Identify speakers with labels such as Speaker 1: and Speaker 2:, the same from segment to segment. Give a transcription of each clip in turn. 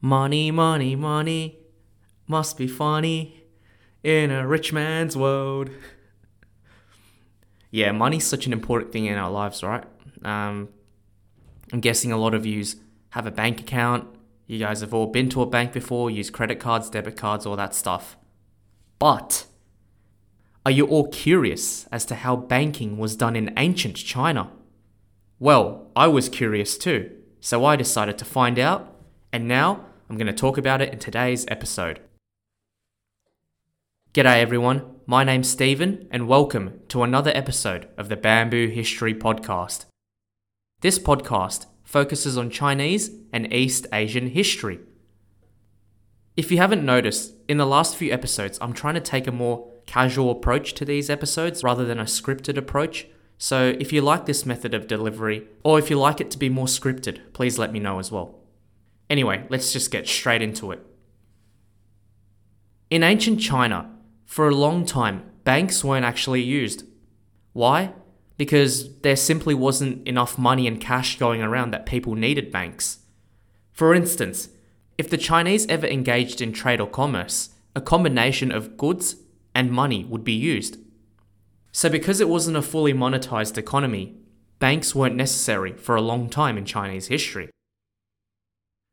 Speaker 1: Money, money, money must be funny in a rich man's world. yeah, money's such an important thing in our lives, right? Um, I'm guessing a lot of yous have a bank account. You guys have all been to a bank before, use credit cards, debit cards, all that stuff. But are you all curious as to how banking was done in ancient China? Well, I was curious too, so I decided to find out, and now I'm going to talk about it in today's episode. G'day everyone, my name's Stephen, and welcome to another episode of the Bamboo History Podcast. This podcast focuses on Chinese and East Asian history. If you haven't noticed, in the last few episodes, I'm trying to take a more casual approach to these episodes rather than a scripted approach. So if you like this method of delivery, or if you like it to be more scripted, please let me know as well. Anyway, let's just get straight into it. In ancient China, for a long time, banks weren't actually used. Why? Because there simply wasn't enough money and cash going around that people needed banks. For instance, if the Chinese ever engaged in trade or commerce, a combination of goods and money would be used. So, because it wasn't a fully monetized economy, banks weren't necessary for a long time in Chinese history.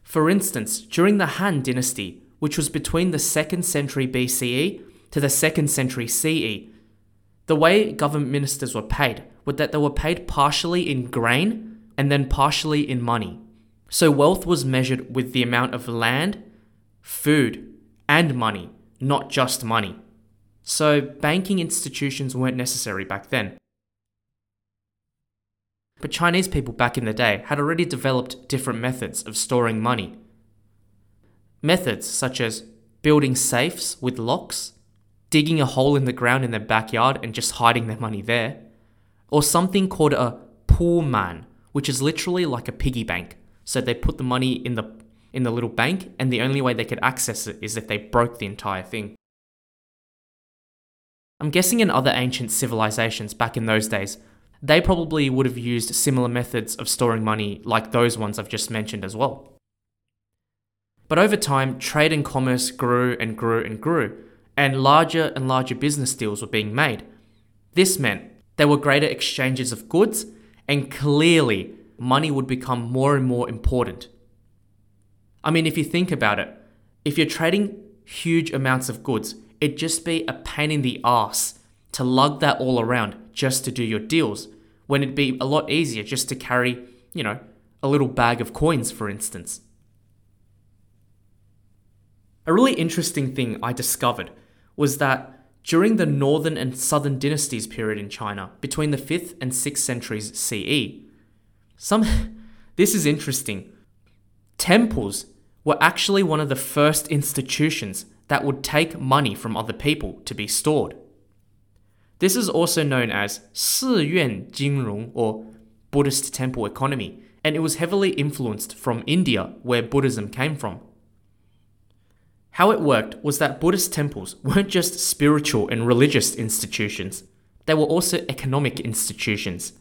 Speaker 1: For instance, during the Han Dynasty, which was between the 2nd century BCE to the 2nd century CE, the way government ministers were paid was that they were paid partially in grain and then partially in money. So wealth was measured with the amount of land, food, and money, not just money. So banking institutions weren't necessary back then. But Chinese people back in the day had already developed different methods of storing money. Methods such as building safes with locks, digging a hole in the ground in their backyard and just hiding their money there, or something called a puman, which is literally like a piggy bank. So they put the money in the in the little bank and the only way they could access it is if they broke the entire thing. I'm guessing in other ancient civilizations back in those days, they probably would have used similar methods of storing money like those ones I've just mentioned as well. But over time, trade and commerce grew and grew and grew, and larger and larger business deals were being made. This meant there were greater exchanges of goods, and clearly, money would become more and more important. I mean, if you think about it, if you're trading huge amounts of goods, it'd just be a pain in the ass to lug that all around just to do your deals when it'd be a lot easier just to carry, you know, a little bag of coins, for instance. A really interesting thing I discovered was that during the Northern and Southern dynasties period in China, between the 5th and 6th centuries CE, some this is interesting. Temples were actually one of the first institutions that would take money from other people to be stored. This is also known as Siyuan Jingrong or Buddhist temple economy, and it was heavily influenced from India, where Buddhism came from. How it worked was that Buddhist temples weren't just spiritual and religious institutions, they were also economic institutions.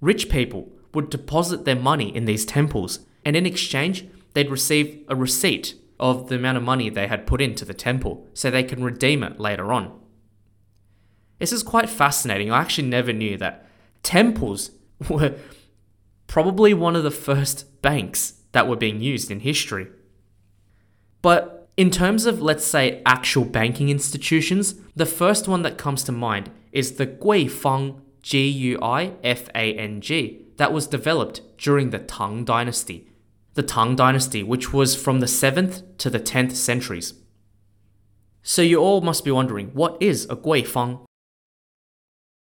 Speaker 1: Rich people would deposit their money in these temples, and in exchange, they'd receive a receipt of the amount of money they had put into the temple so they can redeem it later on. This is quite fascinating. I actually never knew that temples were probably one of the first banks that were being used in history. But in terms of, let's say, actual banking institutions, the first one that comes to mind is the Guifang, G U I F A N G, that was developed during the Tang Dynasty. The Tang Dynasty, which was from the 7th to the 10th centuries. So you all must be wondering, what is a Guifang?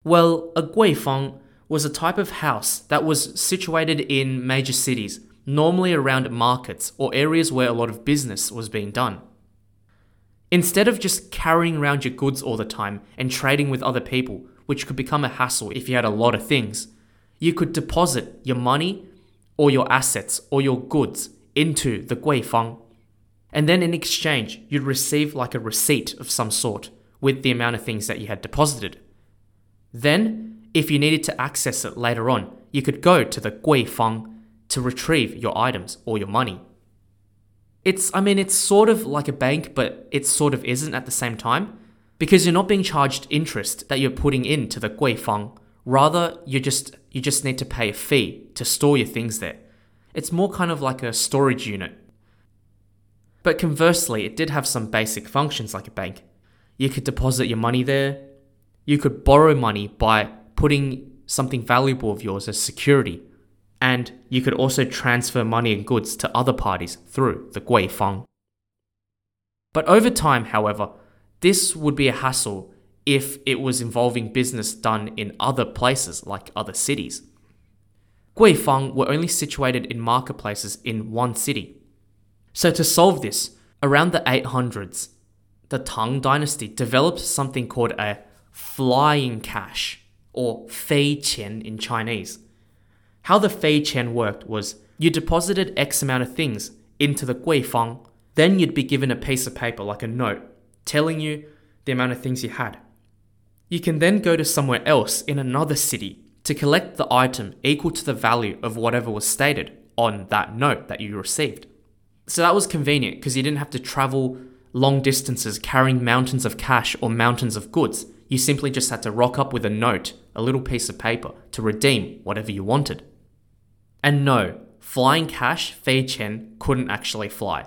Speaker 1: Well, a guifang was a type of house that was situated in major cities, normally around markets or areas where a lot of business was being done. Instead of just carrying around your goods all the time and trading with other people, which could become a hassle if you had a lot of things, you could deposit your money or your assets or your goods into the guifang. And then in exchange, you'd receive like a receipt of some sort with the amount of things that you had deposited. Then, if you needed to access it later on, you could go to the Gui Fang to retrieve your items or your money. It's, I mean, it's sort of like a bank, but it sort of isn't at the same time because you're not being charged interest that you're putting into the Gui Fang. Rather, you just you just need to pay a fee to store your things there. It's more kind of like a storage unit. But conversely, it did have some basic functions like a bank. You could deposit your money there. You could borrow money by putting something valuable of yours as security. And you could also transfer money and goods to other parties through the Gui Fang. But over time, however, this would be a hassle if it was involving business done in other places like other cities. Gui Fang were only situated in marketplaces in one city. So to solve this, around the 800s, the Tang dynasty developed something called a flying cash or fei qian in Chinese. How the fei qian worked was you deposited X amount of things into the Gui Fang, then you'd be given a piece of paper like a note telling you the amount of things you had. You can then go to somewhere else in another city to collect the item equal to the value of whatever was stated on that note that you received. So that was convenient because you didn't have to travel long distances carrying mountains of cash or mountains of goods. You simply just had to rock up with a note, a little piece of paper, to redeem whatever you wanted. And no, flying cash, Fei Qian couldn't actually fly.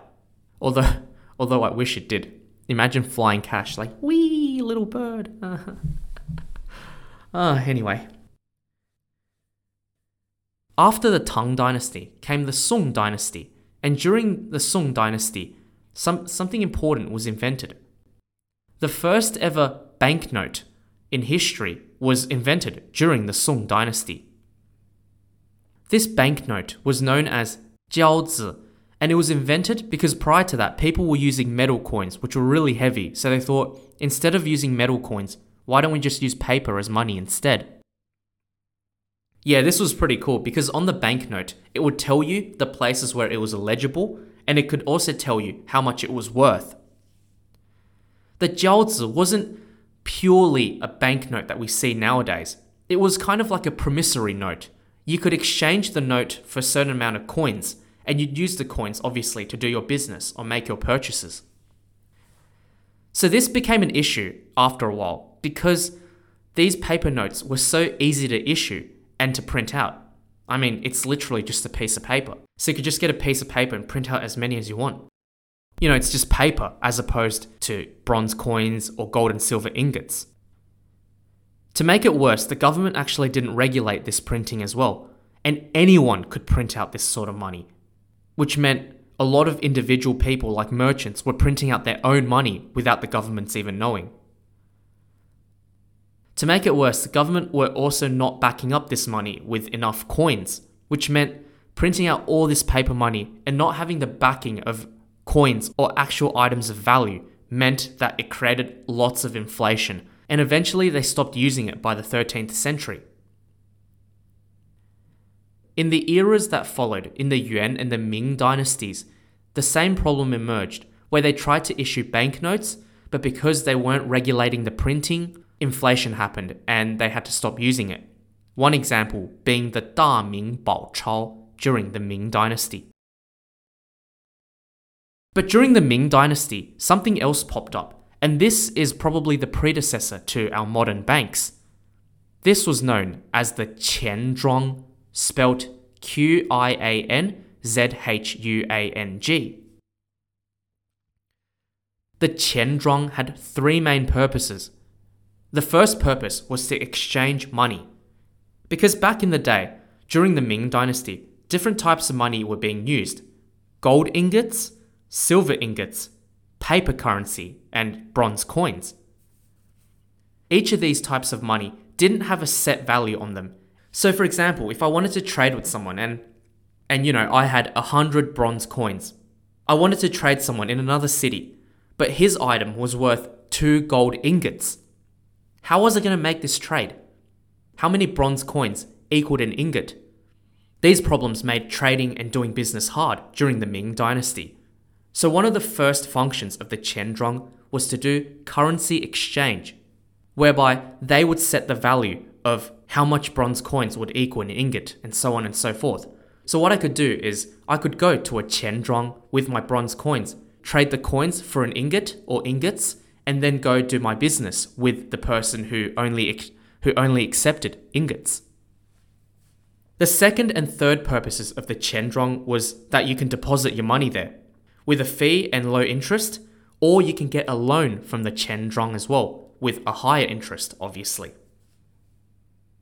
Speaker 1: Although, although I wish it did. Imagine flying cash, like, wee, little bird. uh, anyway. After the Tang dynasty came the Song dynasty, and during the Song dynasty, some, something important was invented. The first ever banknote in history was invented during the Song dynasty. This banknote was known as Jiaozi and it was invented because prior to that, people were using metal coins, which were really heavy. So they thought, instead of using metal coins, why don't we just use paper as money instead? Yeah, this was pretty cool because on the banknote, it would tell you the places where it was illegible, and it could also tell you how much it was worth. The jiaozi wasn't purely a banknote that we see nowadays. It was kind of like a promissory note. You could exchange the note for a certain amount of coins, and you'd use the coins, obviously, to do your business or make your purchases. So this became an issue after a while because these paper notes were so easy to issue and to print out. I mean, it's literally just a piece of paper. So you could just get a piece of paper and print out as many as you want. You know, it's just paper as opposed to bronze coins or gold and silver ingots. To make it worse, the government actually didn't regulate this printing as well, and anyone could print out this sort of money which meant a lot of individual people, like merchants, were printing out their own money without the governments even knowing. To make it worse, the government were also not backing up this money with enough coins, which meant printing out all this paper money and not having the backing of coins or actual items of value meant that it created lots of inflation, and eventually they stopped using it by the 13th century. In the eras that followed, in the Yuan and the Ming dynasties, the same problem emerged, where they tried to issue banknotes, but because they weren't regulating the printing, inflation happened and they had to stop using it. One example being the Da Ming Bao Chao during the Ming dynasty. But during the Ming dynasty, something else popped up, and this is probably the predecessor to our modern banks. This was known as the Qianzhuang spelt Q I A N Z H U A N G. The Qianzhuang had three main purposes. The first purpose was to exchange money. Because back in the day, during the Ming Dynasty, different types of money were being used gold ingots, silver ingots, paper currency, and bronze coins. Each of these types of money didn't have a set value on them so for example, if I wanted to trade with someone and and you know, I had a hundred bronze coins. I wanted to trade someone in another city, but his item was worth two gold ingots. How was I going to make this trade? How many bronze coins equaled an ingot? These problems made trading and doing business hard during the Ming Dynasty. So, one of the first functions of the Qianzhuang was to do currency exchange, whereby they would set the value of how much bronze coins would equal an ingot, and so on and so forth. So what I could do is I could go to a qianzhuang with my bronze coins, trade the coins for an ingot or ingots, and then go do my business with the person who only who only accepted ingots. The second and third purposes of the qianzhuang was that you can deposit your money there with a fee and low interest, or you can get a loan from the qianzhuang as well with a higher interest, obviously.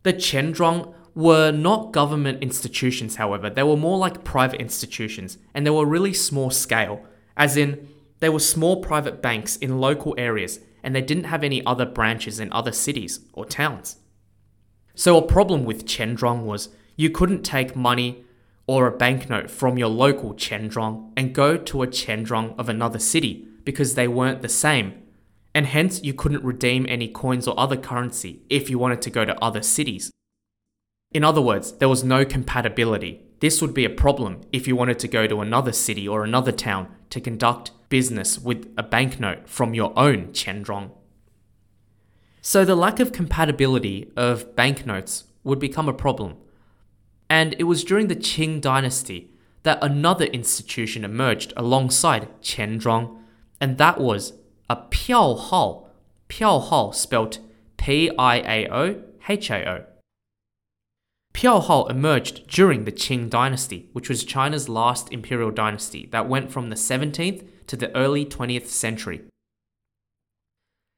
Speaker 1: The qianzhuang were not government institutions, however, they were more like private institutions, and they were really small scale, as in, they were small private banks in local areas and they didn't have any other branches in other cities or towns. So, a problem with qianzhuang was you couldn't take money or a banknote from your local qianzhuang and go to a qianzhuang of another city because they weren't the same. And hence, you couldn't redeem any coins or other currency if you wanted to go to other cities. In other words, there was no compatibility. This would be a problem if you wanted to go to another city or another town to conduct business with a banknote from your own qianzhuang. So the lack of compatibility of banknotes would become a problem. And it was during the Qing dynasty that another institution emerged alongside qianzhuang, and that was a piao hao. Piao hao spelt P I A O H A O. Piao emerged during the Qing dynasty, which was China's last imperial dynasty that went from the 17th to the early 20th century.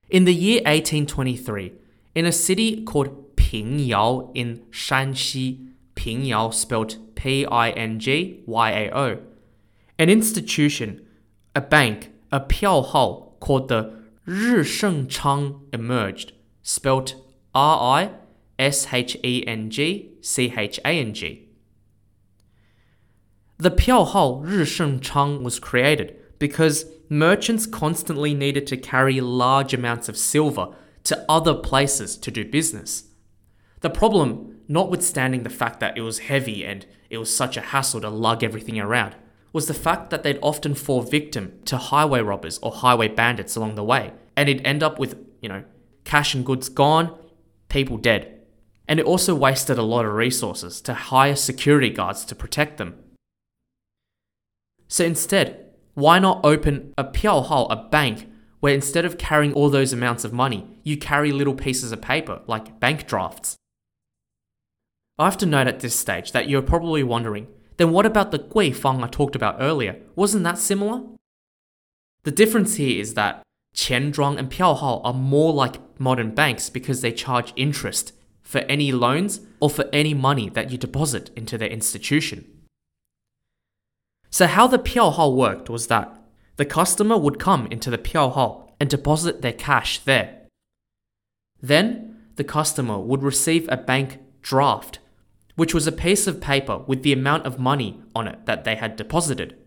Speaker 1: In the year 1823, in a city called Pingyao in Shanxi, Pingyao spelt P I N G Y A O, an institution, a bank, a Piao called the Chang emerged, spelled R I S H E N G C H A N G. The Piao Chang was created because merchants constantly needed to carry large amounts of silver to other places to do business. The problem, notwithstanding the fact that it was heavy and it was such a hassle to lug everything around, was the fact that they'd often fall victim to highway robbers or highway bandits along the way, and it'd end up with, you know, cash and goods gone, people dead and it also wasted a lot of resources to hire security guards to protect them. So instead, why not open a piao a bank, where instead of carrying all those amounts of money, you carry little pieces of paper like bank drafts? I have to note at this stage that you're probably wondering, then what about the Gui Fang I talked about earlier? Wasn't that similar? The difference here is that Qianzhuang and Piao Hao are more like modern banks because they charge interest for any loans or for any money that you deposit into their institution. So, how the Piao Hao worked was that the customer would come into the Piao Hao and deposit their cash there. Then, the customer would receive a bank draft, which was a piece of paper with the amount of money on it that they had deposited.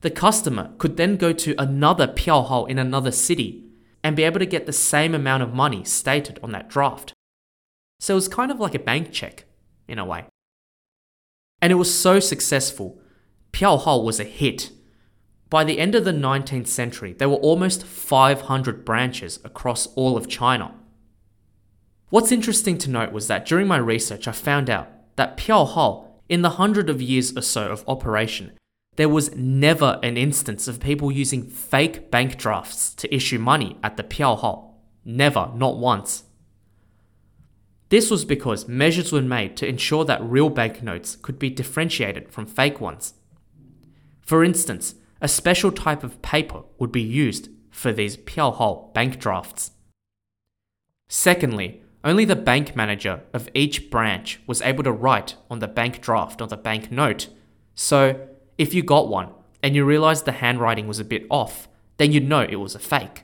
Speaker 1: The customer could then go to another Piao in another city and be able to get the same amount of money stated on that draft. So it was kind of like a bank check, in a way. And it was so successful. Piao was a hit. By the end of the 19th century, there were almost 500 branches across all of China. What's interesting to note was that during my research, I found out that Piao in the hundred of years or so of operation, there was never an instance of people using fake bank drafts to issue money at the Piao Hao. Never, not once. This was because measures were made to ensure that real banknotes could be differentiated from fake ones. For instance, a special type of paper would be used for these Piao bank drafts. Secondly, only the bank manager of each branch was able to write on the bank draft or the bank note. So, if you got one and you realized the handwriting was a bit off, then you'd know it was a fake.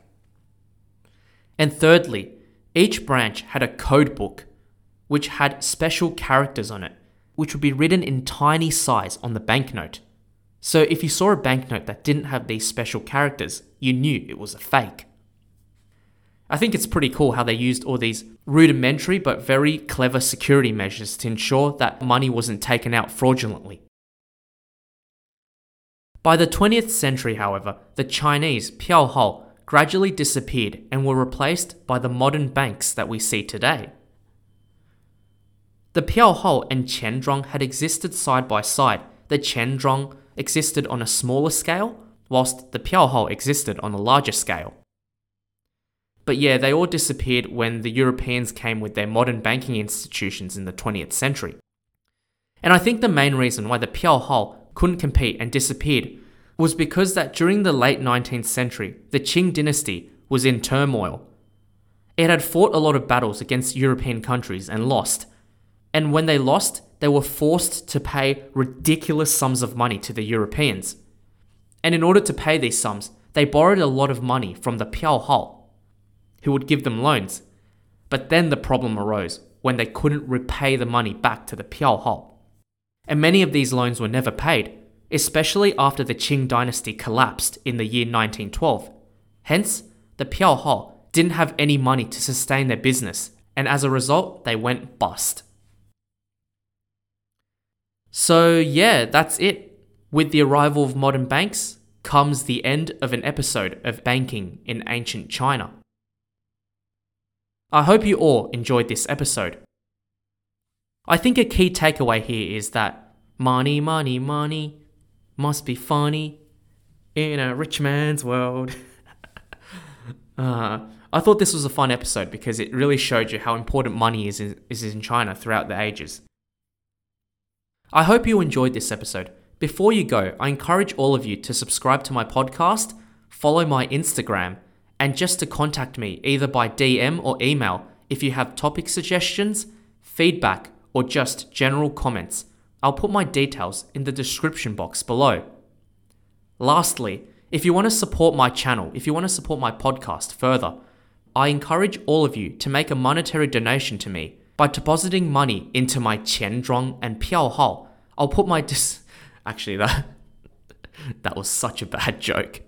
Speaker 1: And thirdly, each branch had a code book which had special characters on it, which would be written in tiny size on the banknote. So if you saw a banknote that didn't have these special characters, you knew it was a fake. I think it's pretty cool how they used all these rudimentary but very clever security measures to ensure that money wasn't taken out fraudulently. By the 20th century, however, the Chinese Piao gradually disappeared and were replaced by the modern banks that we see today. The Piaohao and Qianzhuang had existed side by side. The Qianzhuang existed on a smaller scale, whilst the Piaohao existed on a larger scale. But yeah, they all disappeared when the Europeans came with their modern banking institutions in the 20th century. And I think the main reason why the Piaohao couldn't compete and disappeared was because that during the late 19th century, the Qing dynasty was in turmoil. It had fought a lot of battles against European countries and lost. And when they lost, they were forced to pay ridiculous sums of money to the Europeans. And in order to pay these sums, they borrowed a lot of money from the Piaohao, who would give them loans. But then the problem arose when they couldn't repay the money back to the Piaohao. And many of these loans were never paid, especially after the Qing dynasty collapsed in the year 1912. Hence, the Piaohao didn't have any money to sustain their business, and as a result, they went bust. So, yeah, that's it. With the arrival of modern banks comes the end of an episode of banking in ancient China. I hope you all enjoyed this episode. I think a key takeaway here is that money, money, money must be funny in a rich man's world. uh, I thought this was a fun episode because it really showed you how important money is in, is in China throughout the ages. I hope you enjoyed this episode. Before you go, I encourage all of you to subscribe to my podcast, follow my Instagram, and just to contact me either by DM or email if you have topic suggestions, feedback, or just general comments. I'll put my details in the description box below. Lastly, if you want to support my channel, if you want to support my podcast further, I encourage all of you to make a monetary donation to me by depositing money into my Qianzhuang and Piaohao. I'll put my dis. Actually, that that was such a bad joke.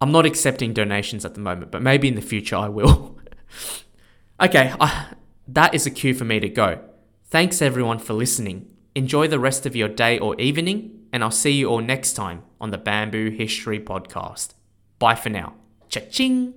Speaker 1: I'm not accepting donations at the moment, but maybe in the future I will. okay, uh, that is a cue for me to go. Thanks everyone for listening. Enjoy the rest of your day or evening, and I'll see you all next time on the Bamboo History Podcast. Bye for now. Cha-ching!